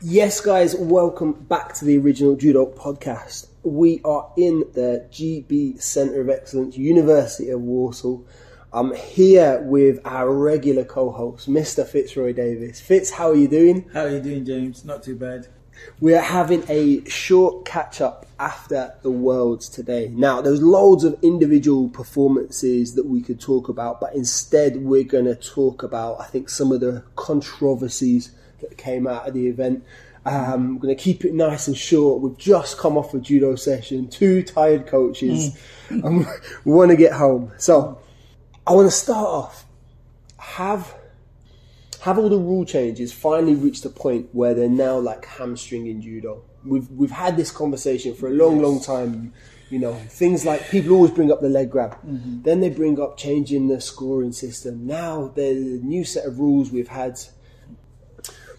Yes, guys, welcome back to the original Judo podcast. We are in the GB Centre of Excellence, University of Warsaw. I'm here with our regular co-host, Mr. Fitzroy Davies. Fitz, how are you doing? How are you doing, James? Not too bad. We are having a short catch up after the Worlds today. Now, there's loads of individual performances that we could talk about, but instead we're going to talk about, I think, some of the controversies that came out of the event. Um, we're going to keep it nice and short. We've just come off a judo session, two tired coaches, and we want to get home. So, I want to start off. Have have all the rule changes finally reached a point where they're now like hamstringing judo? We've we've had this conversation for a long, long time. You know, things like people always bring up the leg grab. Then they bring up changing the scoring system. Now there's a new set of rules we've had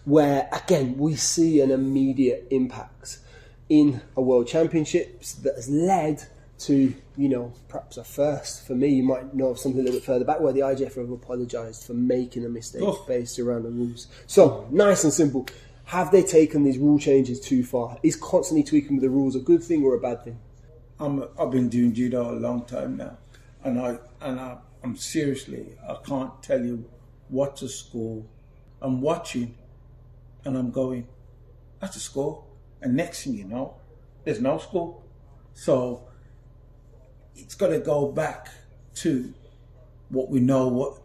where again we see an immediate impact in a world championships that has led to you know perhaps a first for me. You might know of something a little bit further back where the IJF have apologised for making a mistake Oh. based around the rules. So nice and simple. Have they taken these rule changes too far? Is constantly tweaking the rules a good thing or a bad thing? I'm, I've been doing judo a long time now, and I and I, I'm seriously I can't tell you what to score. I'm watching, and I'm going, that's a score, and next thing you know, there's no score. So it's got to go back to what we know. What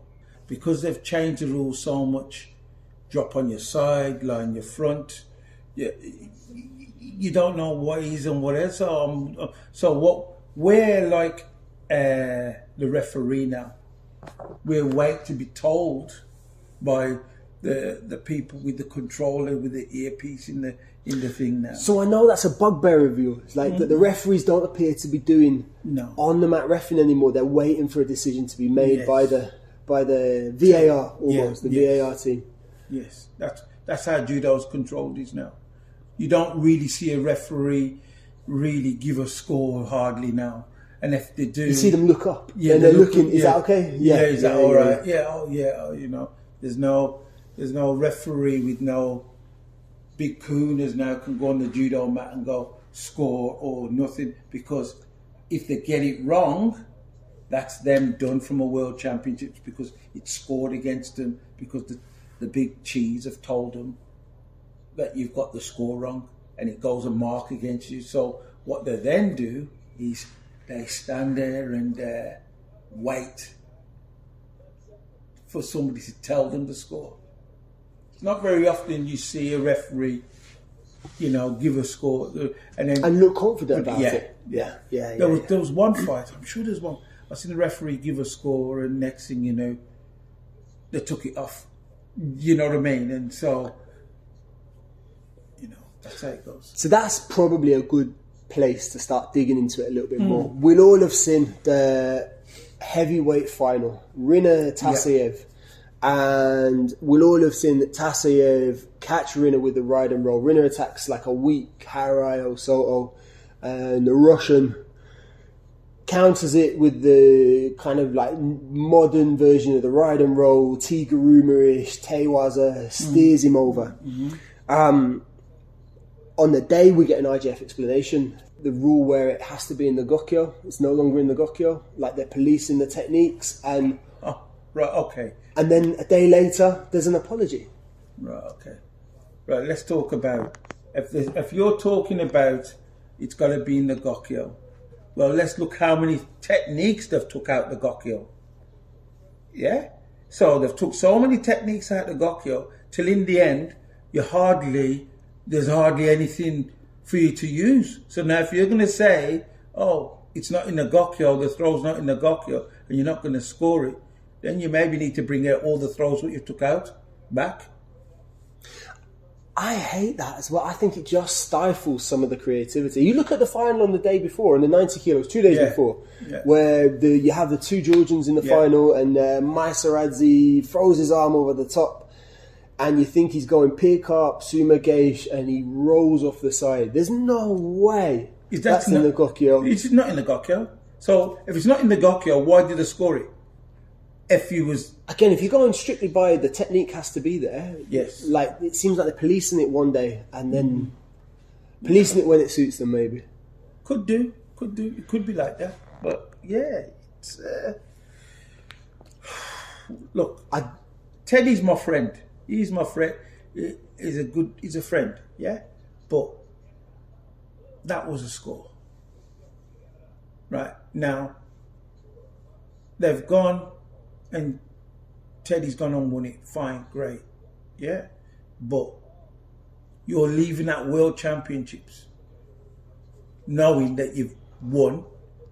because they've changed the rules so much. Drop on your side, on your front. Yeah, you don't know what is and what is. So, um, so what? We're like uh, the referee now. We're wait to be told by the the people with the controller with the earpiece in the in the thing now. so I know that's a bugbear of yours like that the mm-hmm. referees don't appear to be doing No. on the mat refing anymore they're waiting for a decision to be made Yes. by the by the VAR almost Yeah, the yes. VAR team Yes, that's that's how judo's controlled is now. You don't really see a referee really give a score hardly now, and if they do, You see them look up. Yeah, and they're they look- looking. Is yeah. that okay? Yeah, is that yeah, all yeah. Yeah, oh yeah, oh, you know, there's no, there's no referee with no big cooners now can go on the judo mat and go score or nothing because if they get it wrong, that's them done from a world championships because it's scored against them because the, the big cheese have told them that you've got the score wrong and it goes a mark against you. So what they then do is they stand there and uh, wait for somebody to tell them the score. It's not very often you see a referee, you know, give a score uh, and then And look confident about Yeah. it. Yeah, yeah, yeah. there was yeah. there was one fight. I'm sure there's one. I seen the referee give a score, and next thing you know, they took it off. You know what I mean? And so, you know, that's how it goes. So that's probably a good place to start digging into it a little bit Hmm. more. We'll all have seen the heavyweight final, Riner Tasoev. And we'll all have seen that catch Riner with the ride and roll. Riner attacks like a weak Harayo Soto, and the Russian counters it with the kind of like modern version of the ride and roll, Teguruma-ish, Tewaza, steers him over. Um, on the day we get an IJF explanation, the rule where it has to be in the Gokyo, it's no longer in the Gokyo, like they're policing the techniques, and Oh, right, okay, and then a day later there's an apology. right, okay, right. Let's talk about if if you're talking about it's got to be in the Gokyo. Well, let's look how many techniques they've took out the Gokyo. Yeah? So they've took so many techniques out the Gokyo till in the end, you hardly, there's hardly anything for you to use. So now if you're going to say, oh, it's not in the Gokyo, the throw's not in the Gokyo, and you're not going to score it, then you maybe need to bring out all the throws that you took out back. I hate that as well. I think it just stifles some of the creativity. You look at the final on the day before, on the 90 kilos, two days Yeah. before, Yeah. where the, you have the two Georgians in the Yeah. final, and uh, throws his arm over the top, and you think he's going pick up Sumigaeshi, and he rolls off the side. There's no way Is that that's in the Gokyo. It's not in the Gokyo. So if it's not in the Gokyo, why did they score it? If you was Again, if you're going strictly by the technique has to be there. Yes. Like it seems like they're policing it one day and then policing it when it suits them. Maybe. could do, could do, it could be like that. But yeah, it's, uh, look, I Teddy's my friend. He's my friend. He's a good. He's a friend. Yeah, but that was a score. Right now, they've gone, and Teddy's gone and won it. Fine, great. Yeah, but you're leaving at World Championships, knowing that you've won,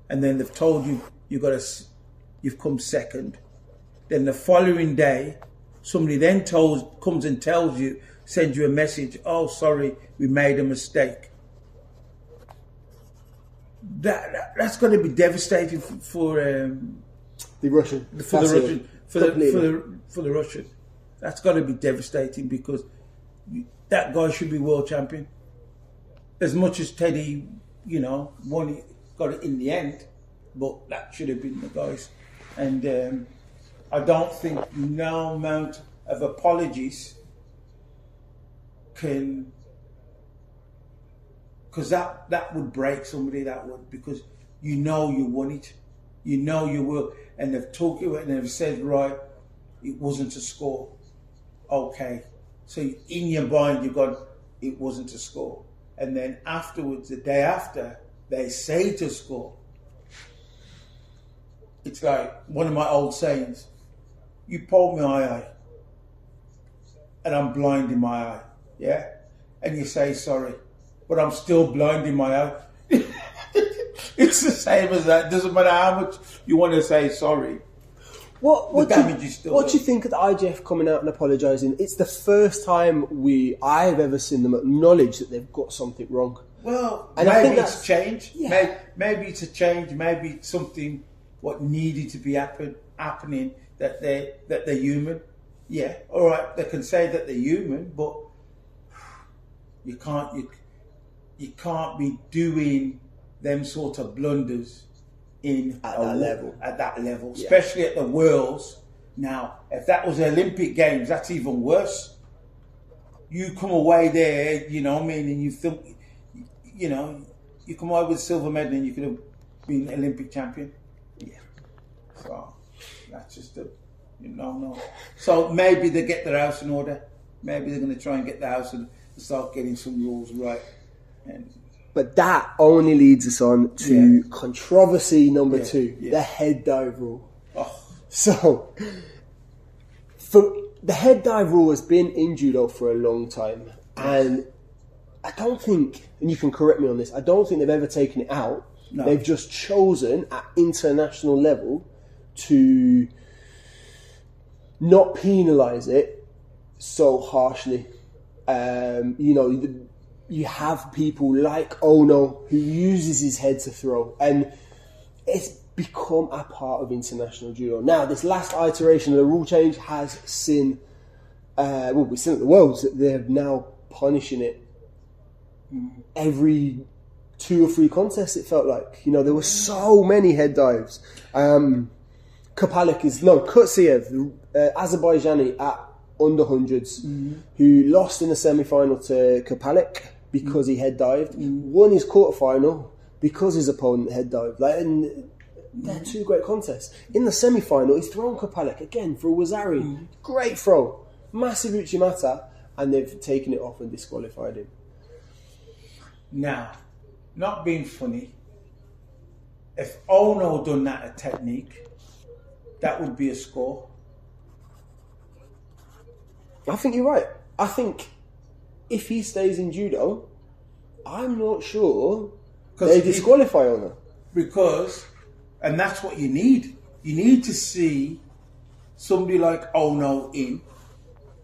and then they've told you you got to, you've come second. Then the following day, somebody then tells, comes and tells you, sends you a message. Oh, sorry, we made a mistake. That, that that's going to be devastating for for, um, the Russian for the it. Russian for the, for the for the Russian. That's got to be devastating because that guy should be world champion. As much as Teddy, you know, won it, got it in the end, but that should have been the guys. And um, I don't think no amount of apologies can because that that would break somebody that would because you know you won it you know you will and they've talked and they've said right it wasn't a score. Okay. So in your mind you've got it wasn't a score. And then afterwards the day after they say to score. It's like one of my old sayings you pulled my eye and I'm blind in my eye. Yeah? And you say sorry but I'm still blind in my eye. It's the same as that. Doesn't matter how much you want to say sorry. What, what, The do, damage is still what do you think of the IJF coming out and apologising? It's the first time we I've ever seen them acknowledge that they've got something wrong. Well, And I maybe think it's that's- change. yeah. Maybe, maybe it's a change. Maybe it's something what needed to be happen, happening that they that they're human. Yeah, all right. They can say that they're human, but you can't you you can't be doing them sort of blunders in At that wo- level. At that level, especially at the worlds. Now, if that was the Olympic Games, that's even worse. You come away there, you know, what I mean, and you think, you know, you come away with silver medal and you could have been Olympic champion. Yeah. So that's just a, you know, no. So maybe they get their house in order. Maybe they're going to try and get the house and start getting some rules right. And But that only leads us on to Yeah. controversy number Yeah, two, yeah. the head dive rule. oh, So, for the head dive rule has been in judo for a long time, and I don't think, and you can correct me on this, I don't think they've ever taken it out. No. They've just chosen at international level to not penalise it so harshly. Um, you know, the- you have people like Ono who uses his head to throw, and it's become a part of international judo. Now, this last iteration of the rule change has seen, uh, well, we've seen at the Worlds that they're now punishing it every two or three contests. It felt like you know there were so many head dives. Um, Krpálek is no Kotsoiev, uh, Azerbaijani at under 100s who lost in the semi final to Krpálek because he head dived, mm. won his quarter final because his opponent head dived. Like, and they're two great contests. In the semi final, he's thrown Krpálek again for a Waza-ari. Mm. Great throw, massive Uchimata, and they've taken it off and disqualified him. now, not being funny, if Ono done that a technique, that would be a score. I think you're right. I think if he stays in judo, I'm not sure they he- disqualify Ono. because, and that's what you need. You need to see somebody like Ono in,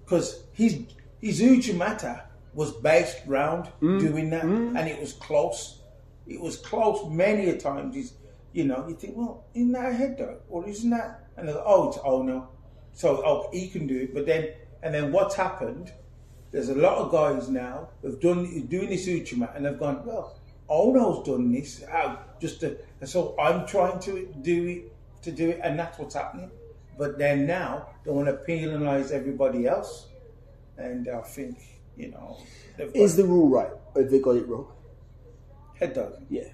because his his Uchimata was based round mm. doing that, mm. and it was close. It was close many a times. He's, you know, you think, well, isn't that a head though, or isn't that? And they're like, oh, it's Ono, so oh, he can do it. But then, and then what's happened? There's a lot of guys now who've done doing this Uchima and they've gone, well, Ono's done this. How just to, so I'm trying to do it to do it, and that's what's happening. but then now they want to penalise everybody else, and I think you know Is the rule right? Or have they got it wrong? head diving. Yeah.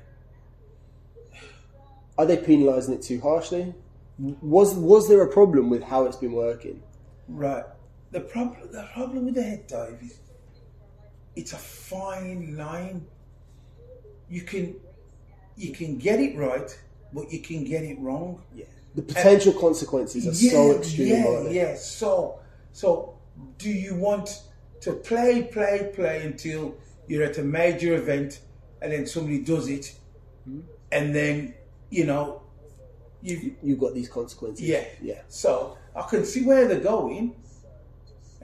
Are they penalising it too harshly? Mm-hmm. Was was there a problem with how it's been working? Right. The problem the problem with the head dive is it's a fine line. You can you can get it right, but you can get it wrong. Yeah. The potential consequences are so extreme, yeah, yeah. So, so do you want to play, play, play until you're at a major event, and then somebody does it, Hmm? and then you know you You've got these consequences. yeah Yeah. So I can see where they're going,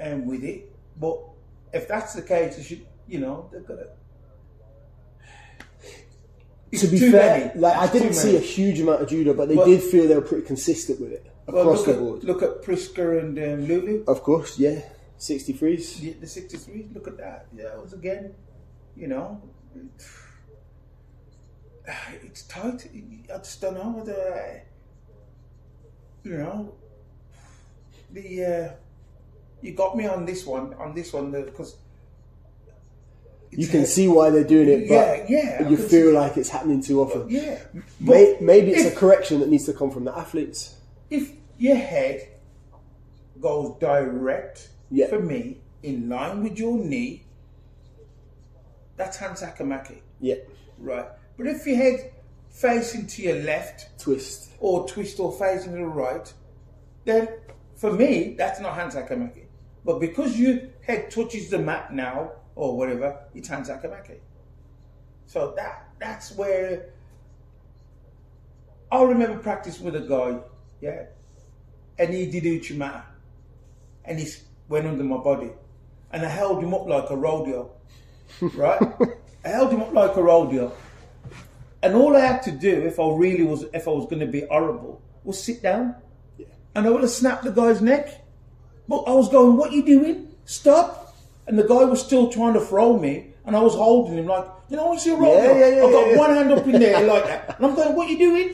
and with it, but if that's the case, they should you know they've got to. To be fair, many. like I didn't see many. a huge amount of judo, but they But- did feel they were pretty consistent with it across look the at, board. Look at Prisca and um, Lulu. Of course, yeah. 63s. The, the 63, look at that. Yeah, it was again, you know, it's tight. I just don't know whether, you know, the, uh, you got me on this one, on this one, uh, because You can see why they're doing it, but Yeah, yeah, you feel like it's happening too often. yeah. May, maybe it's if- a correction that needs to come from the athletes. if your head goes direct Yeah. for me in line with your knee, that's Hansokumake, Yeah, right? But if your head facing to your left twist. or twist or facing to the right, then for me that's not Hansokumake. But because your head touches the mat now or whatever, it's Hansokumake. So that that's where I remember practice with a guy, yeah, and he did Uchimata, and he went under my body, and I held him up like a rodeo, right? I held him up like a rodeo, and all I had to do, if I really was, if I was going to be horrible, was sit down, Yeah. and I would have snapped the guy's neck. But I was going, "What you doing? Stop!" And the guy was still trying to throw me, and I was holding him like, you know, what's your rodeo? Yeah, yeah, yeah, I've got one hand up in there like that, and I'm going, "What you doing?"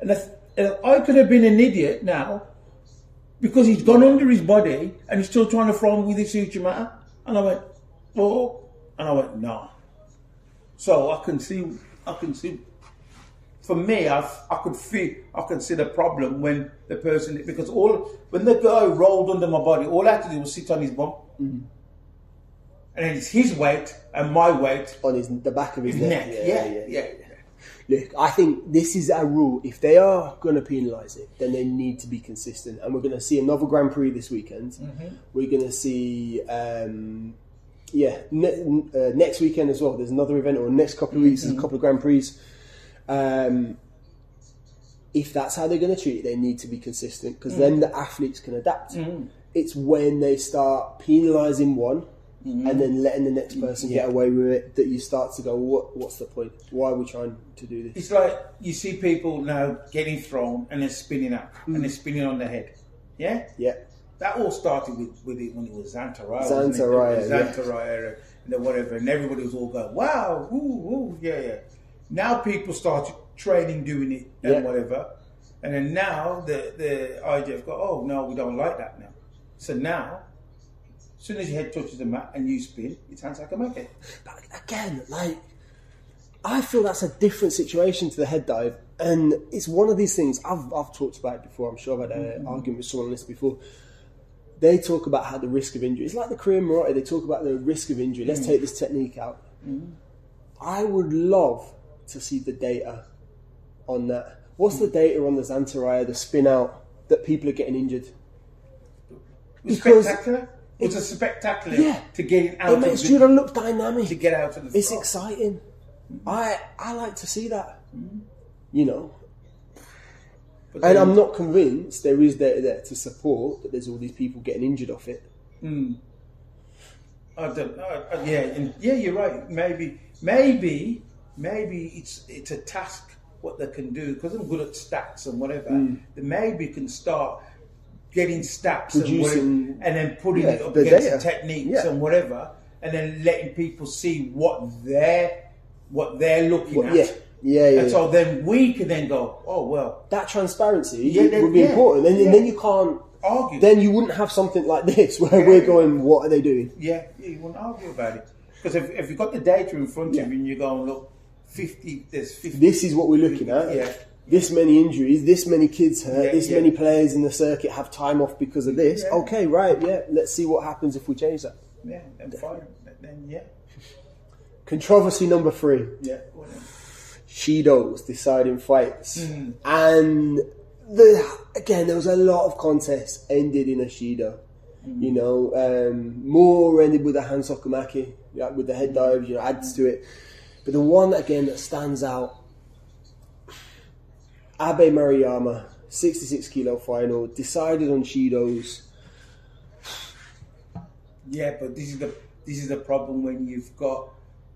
And if, and I could have been an idiot now because he's gone under his body and he's still trying to throw me with his suture matter. And I went, "Oh," and I went, "No." So I can see, I can see. For me, I, I could feel, I could see the problem when the person because all when the guy rolled under my body, all I had to do was sit on his bum, Mm. and it's his weight and my weight, On his the back of his his neck. neck. Yeah, yeah, yeah. Look, I think this is a rule. If they are going to penalise it, then they need to be consistent. And we're going to see another Grand Prix this weekend. Mm-hmm. We're going to see, um, yeah, ne- uh, next weekend as well. There's another event, or next couple of weeks, there's Mm-hmm. a couple of Grand Prix. Um, if that's how they're going to treat it, they need to be consistent because then mm. the athletes can adapt. Mm. It's when they start penalising one mm-hmm. and then letting the next person get away with it that you start to go, what, what's the point? Why are we trying to do this? It's like you see people now getting thrown and then spinning up and mm. then spinning on their head. Yeah, Yeah. that all started with, with it when it was Xantaraya. Xantaraya, wasn't it? yeah. And then whatever, and everybody was all going, "Wow, ooh, ooh, yeah, yeah." Now people start training, doing it, and Yeah. whatever, and then now the the IJF go, "Oh no, we don't like that now." So now, as soon as your head touches the mat and you spin, it's Hansokumake. But again, like, I feel that's a different situation to the head dive. And it's one of these things, I've, I've talked about it before, I'm sure I've had an mm-hmm. argument with someone on this before. They talk about how the risk of injury, it's like the Korean Morote, they talk about the risk of injury. Let's mm-hmm. take this technique out. Mm-hmm. I would love to see the data on that. What's the data on the Xantaraya, the spin out, that people are getting injured? Because- spectacular. It was a spectacular Yeah. to get it out It of makes the, judo look dynamic. to get out of the It's front. exciting. I I like to see that. Mm-hmm. You know, But and then- I'm not convinced there is data there to support that there's all these people getting injured off it. Mm. I don't know. Yeah, and yeah, you're right. Maybe, maybe, maybe it's it's a task what they can do because I'm good at stats and whatever. Mm. They maybe can start getting stats and, and then putting Yeah, it up the against data. techniques Yeah. and whatever, and then letting people see what they're what they're looking What- at yeah. Yeah, yeah. And so then we can then go, oh well, that transparency Yeah, then- would be yeah, important, and, yeah. then you can't. argue. Then you wouldn't have something like this where we're going, "What are they doing?" yeah, yeah, you won't argue about it because if, if you've got the data in front of you and you're going, look, fifty, there's fifty. This is what we're looking at. Yeah. This many injuries, this many kids hurt, Yeah, this yeah. many players in the circuit have time off because of this. Yeah. Okay, right, yeah. Let's see what happens if we change that. yeah, then fine, then yeah, Controversy number three. yeah. Shido's deciding fights. Mm. And the again, there was a lot of contests ended in a Shido. Mm. You know, um, more ended with a Hansokumake, like with the head dives, you know, adds to it. But the one again that stands out, Abe Maruyama, 66 kilo final, decided on Shido's. Yeah, but this is the this is the problem when you've got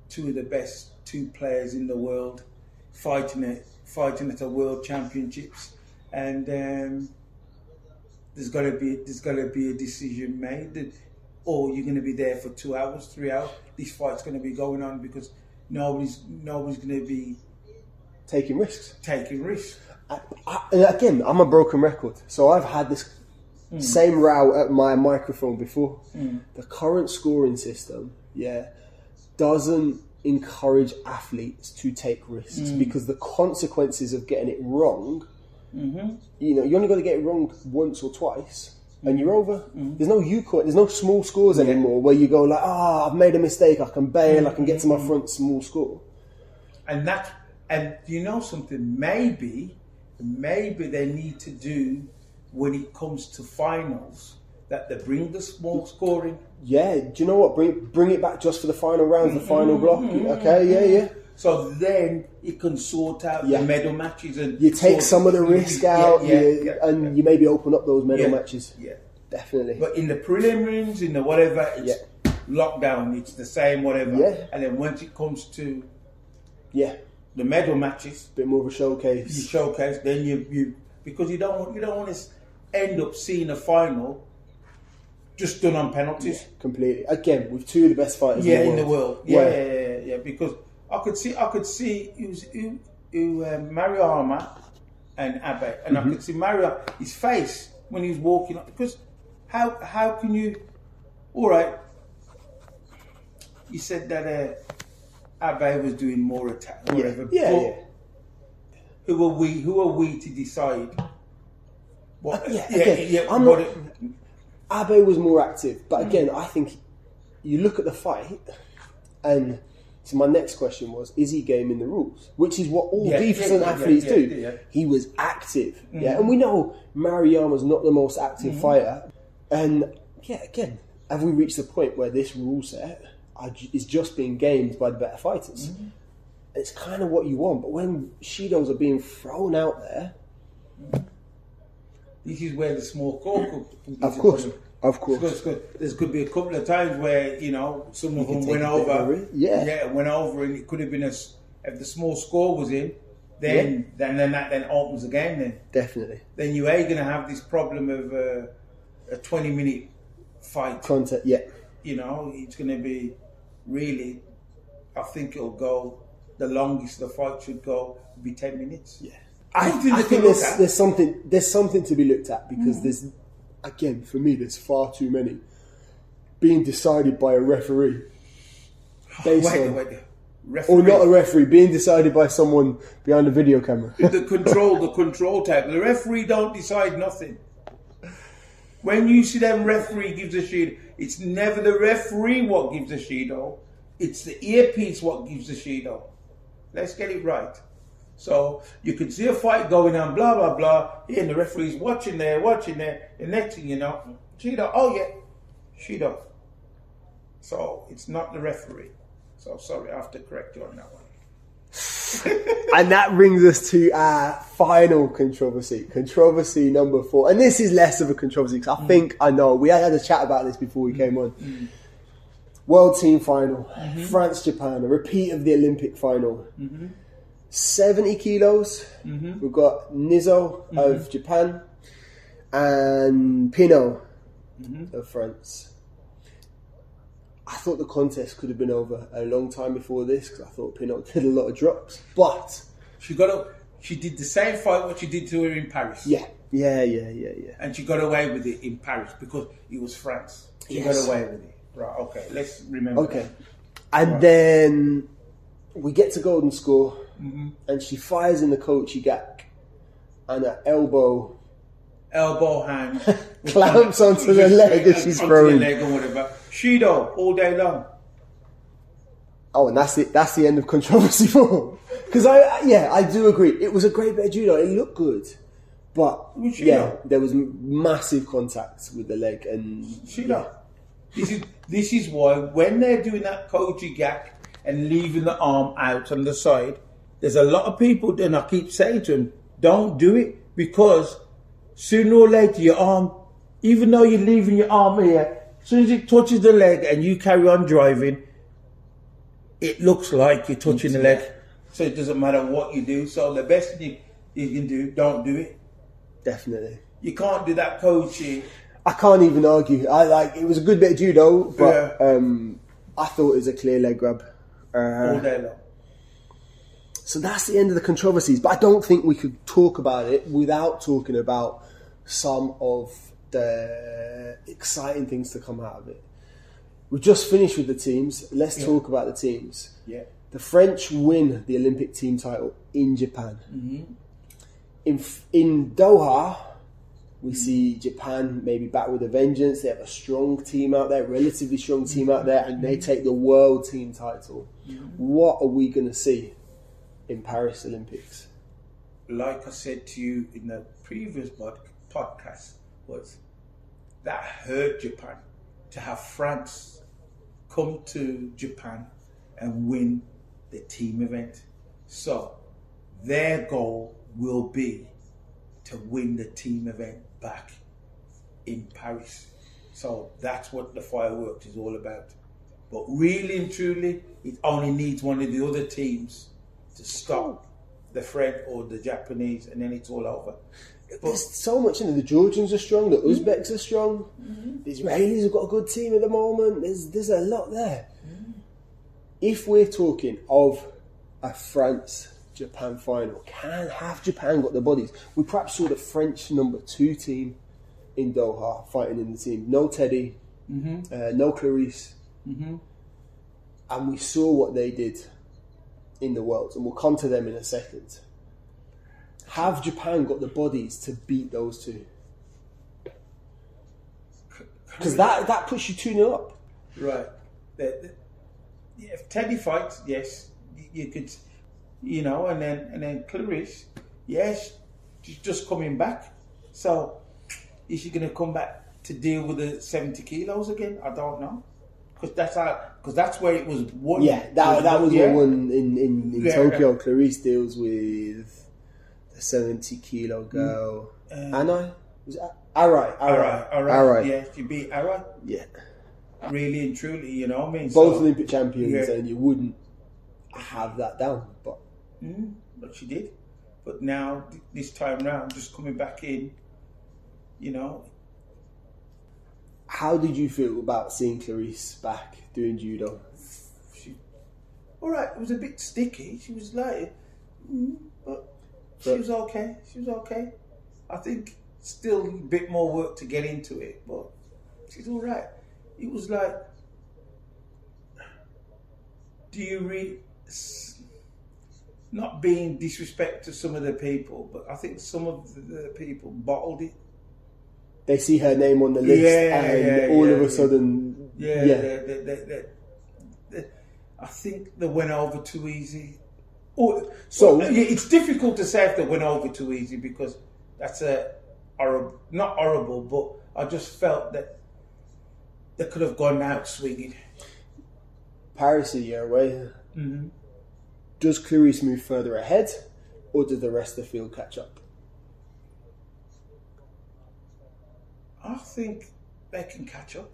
two of the best two players in the world fighting it fighting at the world championships, and um, there's got to be there's got to be a decision made, that, or you're going to be there for two hours, three hours. This fight's going to be going on because nobody's nobody's going to be Taking risks. taking risks. I, I, again, I'm a broken record, so I've had this hmm. same row at my microphone before. Hmm. The current scoring system, yeah, doesn't encourage athletes to take risks hmm. because the consequences of getting it wrong, mm-hmm. you know, you're only got to get it wrong once or twice. And you're over. Mm-hmm. There's no you. There's no small scores anymore where you go like, ah, I've made a mistake. I can bail. I can get to my mm-hmm. front small score. And that, and you know something, maybe, maybe they need to do when it comes to finals that they bring the small scoring. Yeah, do you know what? Bring bring it back just for the final rounds, the final block. Mm-hmm. Okay, yeah, yeah. So then it can sort out Yeah. the medal matches and You take some of the risk Yeah, out, yeah, you- yeah, and yeah. you maybe open up those medal Yeah. matches. yeah. Definitely. But in the preliminaries, in the whatever, it's lockdown. It's the same, whatever. Yeah. And then once it comes to yeah, the medal matches, bit more of a showcase. you showcase. Then you you because you don't want you don't want to end up seeing a final just done on penalties. Completely. Again, with two of the best fighters Yeah, in the world. Yeah, Where- yeah, yeah, yeah, yeah. Because I could see, I could see it was um, Maruyama and Abe, and Mm-hmm. I could see Mario his face when he was walking up. Because how how can you? All right, you said that uh, Abe was doing more attack, Yeah, whatever. yeah, but yeah. Who are we? Who are we to decide? What? Uh, yeah, yeah, again, yeah. I'm not- it- Abe was more active, Mm. but again, I think you look at the fight, and so my next question was: Is he gaming the rules? Which is what all Yeah, decent yeah, athletes yeah, do. He was active, Mm. yeah, and we know Maruyama's not the most active Mm-hmm. fighter, and yeah, again, have we reached the point where this rule set is just being gamed by the better fighters? Mm-hmm. It's kind of what you want, but when Shidos are being thrown out there, this is where the small score could. could of course, of course, Because there's could be a couple of times where you know some of them went over. Yeah. yeah, went over, and it could have been a if the small score was in, then then then that then opens the game. Then definitely. then you are going to have this problem of uh, a 20 minute fight. Content, yeah. You know, it's going to be really. I think it'll go. The longest the fight should go be 10 minutes. Yeah. I, I think there's, there's something there's something to be looked at because there's again for me there's far too many being decided by a referee based Wait, on, wait, or referee. not a referee being decided by someone behind a video camera. the control, the control type. The referee don't decide nothing. When you see them referee gives a sheet, it's never the referee what gives a though. It's the earpiece what gives sheet though. Let's get it right. So you can see a fight going on, blah blah blah, and the referee's watching there, watching there. The next thing you know, Shido, oh yeah, she does. So it's not the referee. So sorry, I have to correct you on that one. and that brings us to our final controversy, controversy number four. And this is less of a controversy because I mm. think I know we had had a chat about this before we mm. came on. Mm. World Team Final, mm-hmm. France Japan, a repeat of the Olympic final. Mm-hmm. 70 kilos. Mm-hmm. We've got Niizoe of mm-hmm. Japan and Pinot mm-hmm. of France. I thought the contest could have been over a long time before this because I thought Pinot did a lot of drops. But She got up. She did the same fight what she did to her in Paris. Yeah, yeah, yeah, yeah, yeah. And she got away with it in Paris because it was France. She Yes. got away with it. Right. Okay. Let's remember. Okay. And then we get to golden score, Mm-hmm. and she fires in the ko-uchi gake, and her elbow. Elbow hand clamps onto the leg as she's onto throwing. the leg or whatever. She though all day long. Oh, and that's it. That's the end of controversy for. Because I, yeah, I do agree. It was a great bit of judo. It looked good, but yeah, there was massive contact with the leg, and She yeah. This is this is why when they're doing that ko-uchi gake and leaving the arm out on the side, there's a lot of people. Then I keep saying to them, don't do it because sooner or later your arm, even though you're leaving your arm here, as soon as it touches the leg and you carry on driving, it looks like you're touching the leg. So it doesn't matter what you do. So the best thing you, you can do, don't do it. definitely. You can't do that ko-uchi. I can't even argue. I like it was a good bit of judo, but Yeah. um, I thought it was a clear leg grab. all Uh, day long. So that's the end of the controversies. But I don't think we could talk about it without talking about some of the exciting things to come out of it. We've just finished with the teams. Let's talk about the teams. Yeah. The French win the Olympic team title in Japan. Mm-hmm. In in Doha, we see Japan maybe back with a vengeance. They have a strong team out there, relatively strong team out there, and they mm-hmm. take the world team title. Mm-hmm. What are we going to see in Paris Olympics? like I said to you in the previous pod- podcast, was that hurt Japan to have France come to Japan and win the team event. So their goal will be to win the team event back in Paris. So that's what the fireworks is all about. But really and truly, it only needs one of the other teams to stop the French or the Japanese, and then it's all over. There's so much in it. The Georgians are strong. The Uzbeks are strong. Mm-hmm. The Israelis have got a good team at the moment. There's there's a lot there. Mm-hmm. If we're talking of a France Japan final, can have Japan got the bodies? We perhaps saw the French number two team in Doha fighting in the team. No Teddy, mm-hmm. uh, no Clarisse, and we saw what they did in the world, and we'll come to them in a second. Have Japan got the bodies to beat those two? Because that that puts you two 0 up. Right. If Teddy fights, yes, you, could, you know, and then and then Clarisse, yes, she's just coming back. So is she going to come back to deal with the seventy kilos again? I don't know. Because that's how, because that's where it was won. Yeah, that that was yeah. the one in in, in Yeah. Tokyo. Clarisse deals with the seventy kilo girl. Anai was it Arai? Mm. All right, all right, Arai. yeah, she beat Ara, yeah. really and truly, you know what I mean. Both So- Olympic champions, yeah. and you wouldn't have that down. But but she did. But now this time round, just coming back in, you know, how did you feel about seeing Clarisse back doing judo? she all right. It was a bit sticky. She was like, mm, but she But- was okay. She was okay. I think still a bit more work to get into it, but she's all right. It was like, do you read? Not being disrespect to some of the people, but I think some of the, the people bottled it. They see her name on the list, Yeah, and yeah, all yeah, of a sudden, Yeah, yeah. They, they, they, I think they went over too easy. Or, So- so it's difficult to say if they went over too easy because that's a horrible, not horrible, but I just felt that they could have gone out swinging. Paris a year away. Mm-hmm. Does Clarisse move further ahead, or does the rest of the field catch up? I think they can catch up.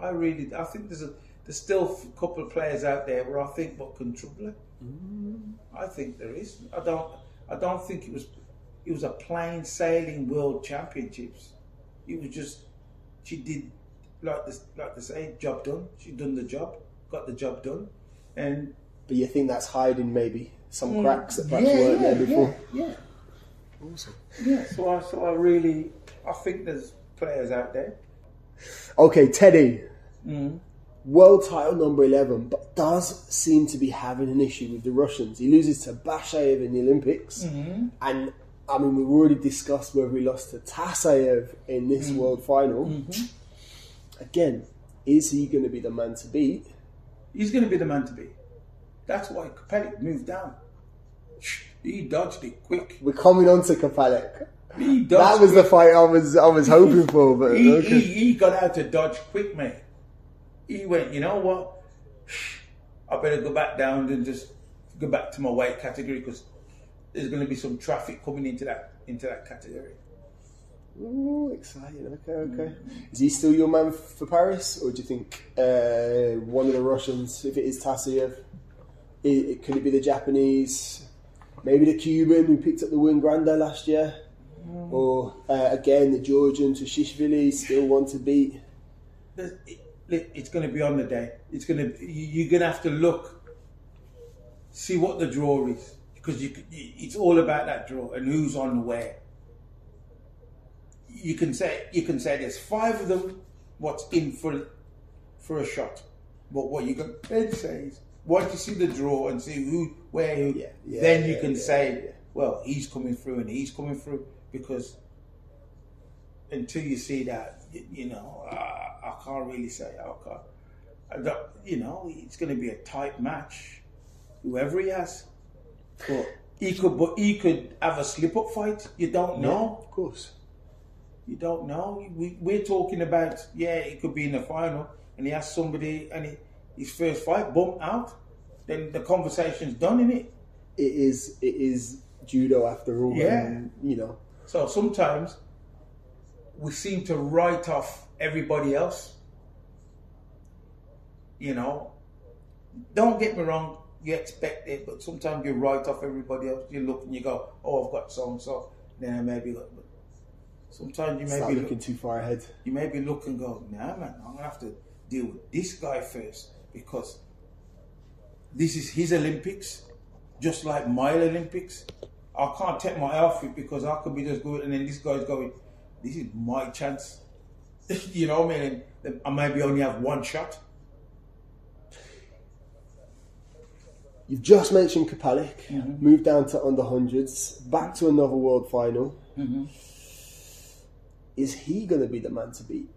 I really, I think there's a there's still a couple of players out there where I think what can trouble her. Mm. I think there is. I don't. I don't think it was. It was a plain sailing world championships. It was just she did like this, like they say, job done. She done the job, got the job done, and But you think that's hiding maybe some mm. cracks that perhaps weren't there before. Yeah, yeah. Awesome. Yeah, so I, so I really, I think there's players out there. Okay, Teddy. Mm. World title number 11, but does seem to be having an issue with the Russians. He loses to Bashaev in the Olympics. Mm-hmm. And, I mean, we've already discussed whether he lost to Tasoev in this Mm. world final. Mm-hmm. Again, is he going to be the man to beat? He's going to be the man to be. That's why Krpálek moved down. He dodged it quick. We're coming on to Krpálek. He dodged That was the fight I was I was hoping for, but he, okay. he, he got out to dodge quick, mate. He went, you know what? I better go back down and just go back to my weight category because there's going to be some traffic coming into that into that category. Ooh, exciting. Okay, okay. Is he still your man for Paris, or do you think uh, one of the Russians, if it is Tasoev, it, it, could it be the Japanese, maybe the Cuban who picked up the win grande last year, or uh, again the Georgian Tushishvili still want to beat? It's going to be on the day. It's going to. You're going to have to look, see what the draw is because you. It's all about that draw and who's on where. You can say you can say there's five of them. What's in for for a shot? But what you can then say is once you see the draw and see who where who, Yeah, yeah, then you yeah, can say, well, he's coming through and he's coming through because until you see that, you, you know, I, I can't really say. okay, can't. I don't, you know, it's going to be a tight match, whoever he has. But he could, but he could have a slip-up fight. You don't know. of course. You don't know. We, we're talking about yeah, it could be in the final, and he has somebody, and he, his first fight bump out. Then the conversation's done in it. It is it is judo after all. Yeah. and, you know. So sometimes we seem to write off everybody else. You know, don't get me wrong, you expect it, but sometimes you write off everybody else. You look and you go, "Oh, I've got so and so." Then I maybe, but sometimes you Start maybe looking look, too far ahead. you may be looking, go, "Nah, man, I'm gonna have to deal with this guy first because this is his Olympics, just like my Olympics. I can't take my outfit because I could be just good, and then this guy's going, "This is my chance." you know what I mean? And I maybe only have one shot. You've just mentioned Krpálek, Mm-hmm. moved down to under hundreds, back to another world final. Mm-hmm. Is he going to be the man to beat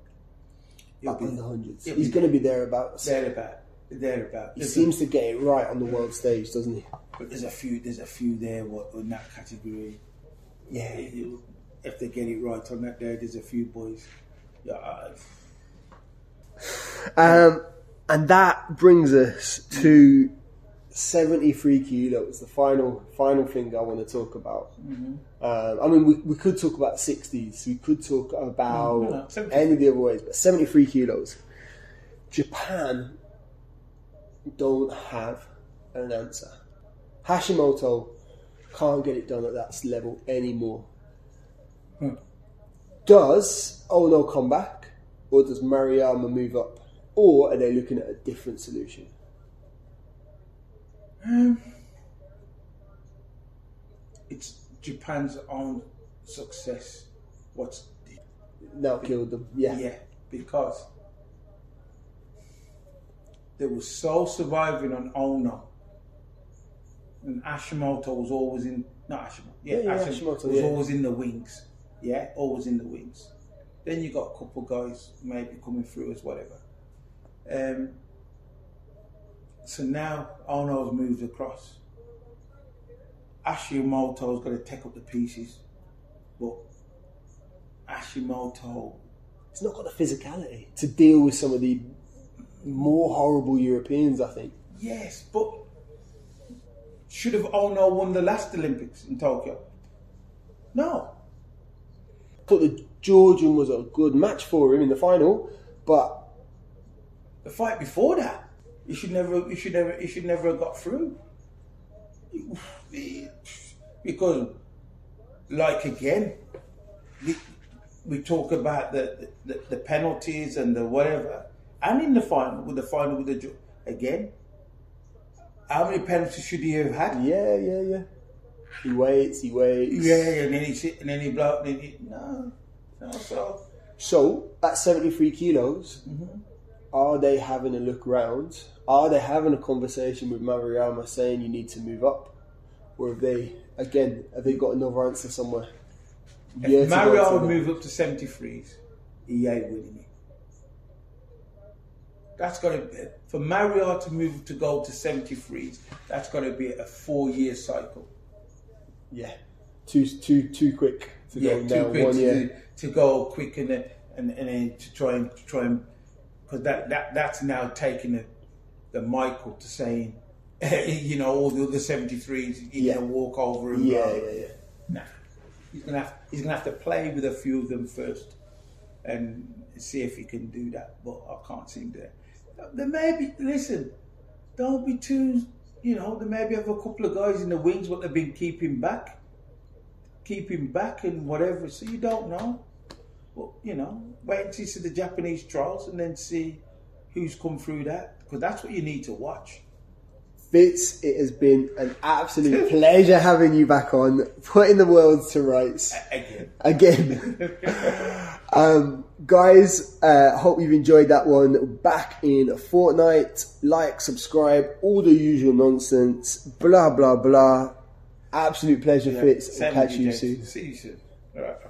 He'll up be under hundreds? He's going to be thereabouts. thereabout, thereabout. He seems to get it right on the world stage, doesn't he? But there's a few, there's a few there what in that category. Yeah. If they get it right on that day, there's a few boys. Yeah, Um, and that brings us to 73 kilos, the final final thing I want to talk about. Mm-hmm. Um, I mean, we, we could talk about 60s, we could talk about Mm, no, any of the other ways, but 73 kilos. Japan don't have an answer. Hashimoto can't get it done at that level anymore. Hmm. Does Ono come back, or does Maruyama move up, or are they looking at a different solution? Um, it's Japan's own success. What's Now killed them, yeah. yeah, because they were so surviving on Ono, and Ashimoto was always in not Ashimoto, yeah, Yeah, yeah, Hashim- Hashimoto, was yeah. always in the wings, yeah, always in the wings. Then you got a couple guys maybe coming through as whatever. Um, so now Ono's moved across. Ashimoto's got to take up the pieces, but Ashimoto He's not got the physicality to deal with some of the more horrible Europeans, I think. Yes, but should have Ono won the last Olympics in Tokyo? No. thought the Georgian was a good match for him in the final, but The fight before that, he should never, he should never, he should never have got through. Because, like again, we, we talk about the, the the penalties and the whatever, and in the final with the final with the again, how many penalties should he have had? Yeah, yeah, yeah. He waits, he waits. Yeah, and then he and then he block, and then he no, no. So So at 73 kilos, Mm-hmm. are they having a look round? Are they having a conversation with Maruyama saying you need to move up? Or have they, again, have they got another answer somewhere? If Mario would move up to seventy threes, he ain't winning it. That's got to for Mario to move to go to seventy threes. That's got to be a four year cycle. Yeah. Too, too, too quick to yeah, go too down quick one to, year. to go quick and then and, and then to try and to try and because that, that that's now taking the, the Michael to saying you know all the other seventy threes you Yeah. can walk over and Yeah, yeah, yeah. Nah, he's gonna have he's gonna have to play with a few of them first and see if he can do that. But I can't seem to. There may be listen. Don't be too. You know, there maybe have a couple of guys in the wings, but they've been keeping back, keeping back and whatever. So you don't know. But you know, wait until you see the Japanese trials and then see who's come through that because that's what you need to watch. Fitz, it has been an absolute pleasure having you back on, putting the world to rights Again, again. um, guys, uh, hope you've enjoyed that one. Back in a fortnight. Like, subscribe, all the usual nonsense. Blah blah blah. Absolute pleasure, Fitz. Same Catch with you soon. See you soon. All right.